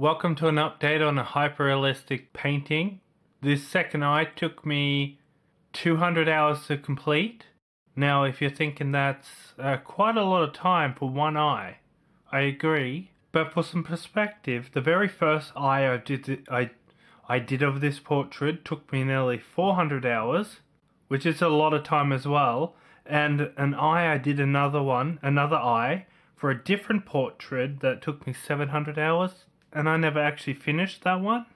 Welcome to an update on a hyperrealistic painting. This second eye took me 200 hours to complete. Now, if you're thinking that's uh, quite a lot of time for one eye, I agree. But for some perspective, the very first eye I did, I, I did of this portrait took me nearly 400 hours, which is a lot of time as well. And an eye, I did another one, another eye, for a different portrait that took me 700 hours, and I never actually finished that one.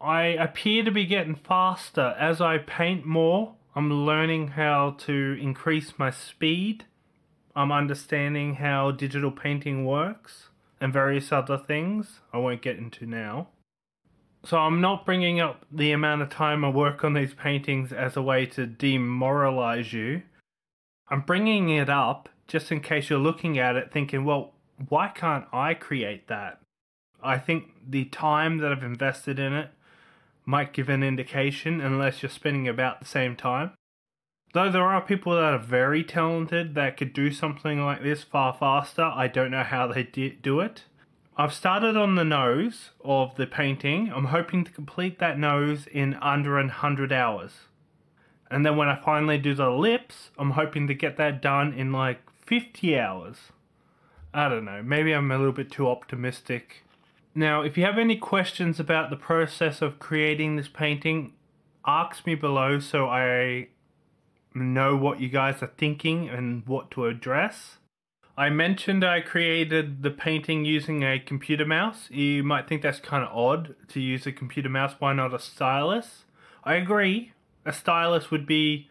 I appear to be getting faster as I paint more. I'm learning how to increase my speed. I'm understanding how digital painting works and various other things I won't get into now. So I'm not bringing up the amount of time I work on these paintings as a way to demoralize you. I'm bringing it up just in case you're looking at it thinking, well, why can't I create that? I think the time that I've invested in it might give an indication unless you're spending about the same time. Though there are people that are very talented that could do something like this far faster, I don't know how they do it. I've started on the nose of the painting. I'm hoping to complete that nose in under 100 hours. And then when I finally do the lips, I'm hoping to get that done in like 50 hours. I don't know, maybe I'm a little bit too optimistic. Now, if you have any questions about the process of creating this painting, ask me below so I know what you guys are thinking and what to address. I mentioned I created the painting using a computer mouse. You might think that's kind of odd to use a computer mouse. Why not a stylus? I agree. A stylus would be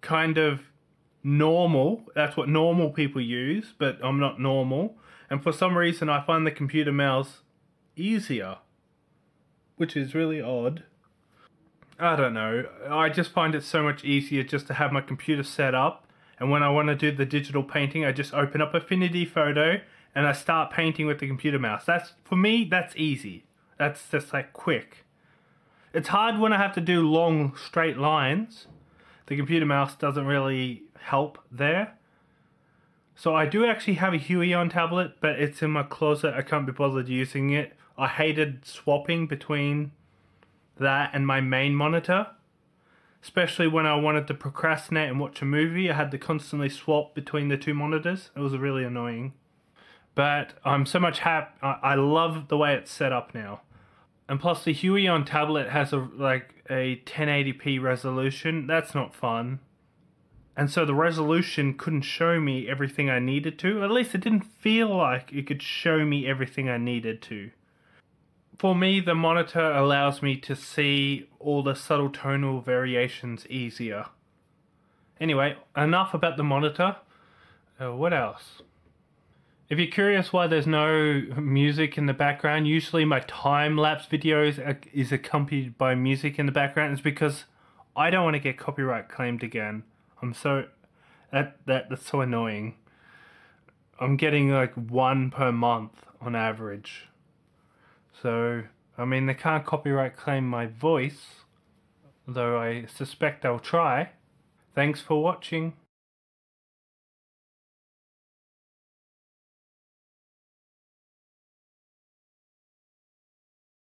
kind of normal. That's what normal people use, but I'm not normal. And for some reason, I find the computer mouse easier, which is really odd. I don't know. I just find it so much easier just to have my computer set up. And when I want to do the digital painting, I just open up Affinity Photo and I start painting with the computer mouse. That's for me, that's easy. That's just like quick. It's hard when I have to do long straight lines. The computer mouse doesn't really help there. So I do actually have a Huion tablet, but it's in my closet. I can't be bothered using it. I hated swapping between that and my main monitor. Especially when I wanted to procrastinate and watch a movie, I had to constantly swap between the two monitors. It was really annoying. But I'm so much happy. I love the way it's set up now. And plus, the Huion tablet has a like a 1080p resolution. That's not fun and so the resolution couldn't show me everything I needed to. At least it didn't feel like it could show me everything I needed to. For me, the monitor allows me to see all the subtle tonal variations easier. Anyway, enough about the monitor. Uh, what else? If you're curious why there's no music in the background, usually my time-lapse videos is accompanied by music in the background. It's because I don't want to get copyright claimed again. I'm so that that that's so annoying. I'm getting like one per month on average. So I mean they can't copyright claim my voice, though I suspect they'll try. Thanks for watching.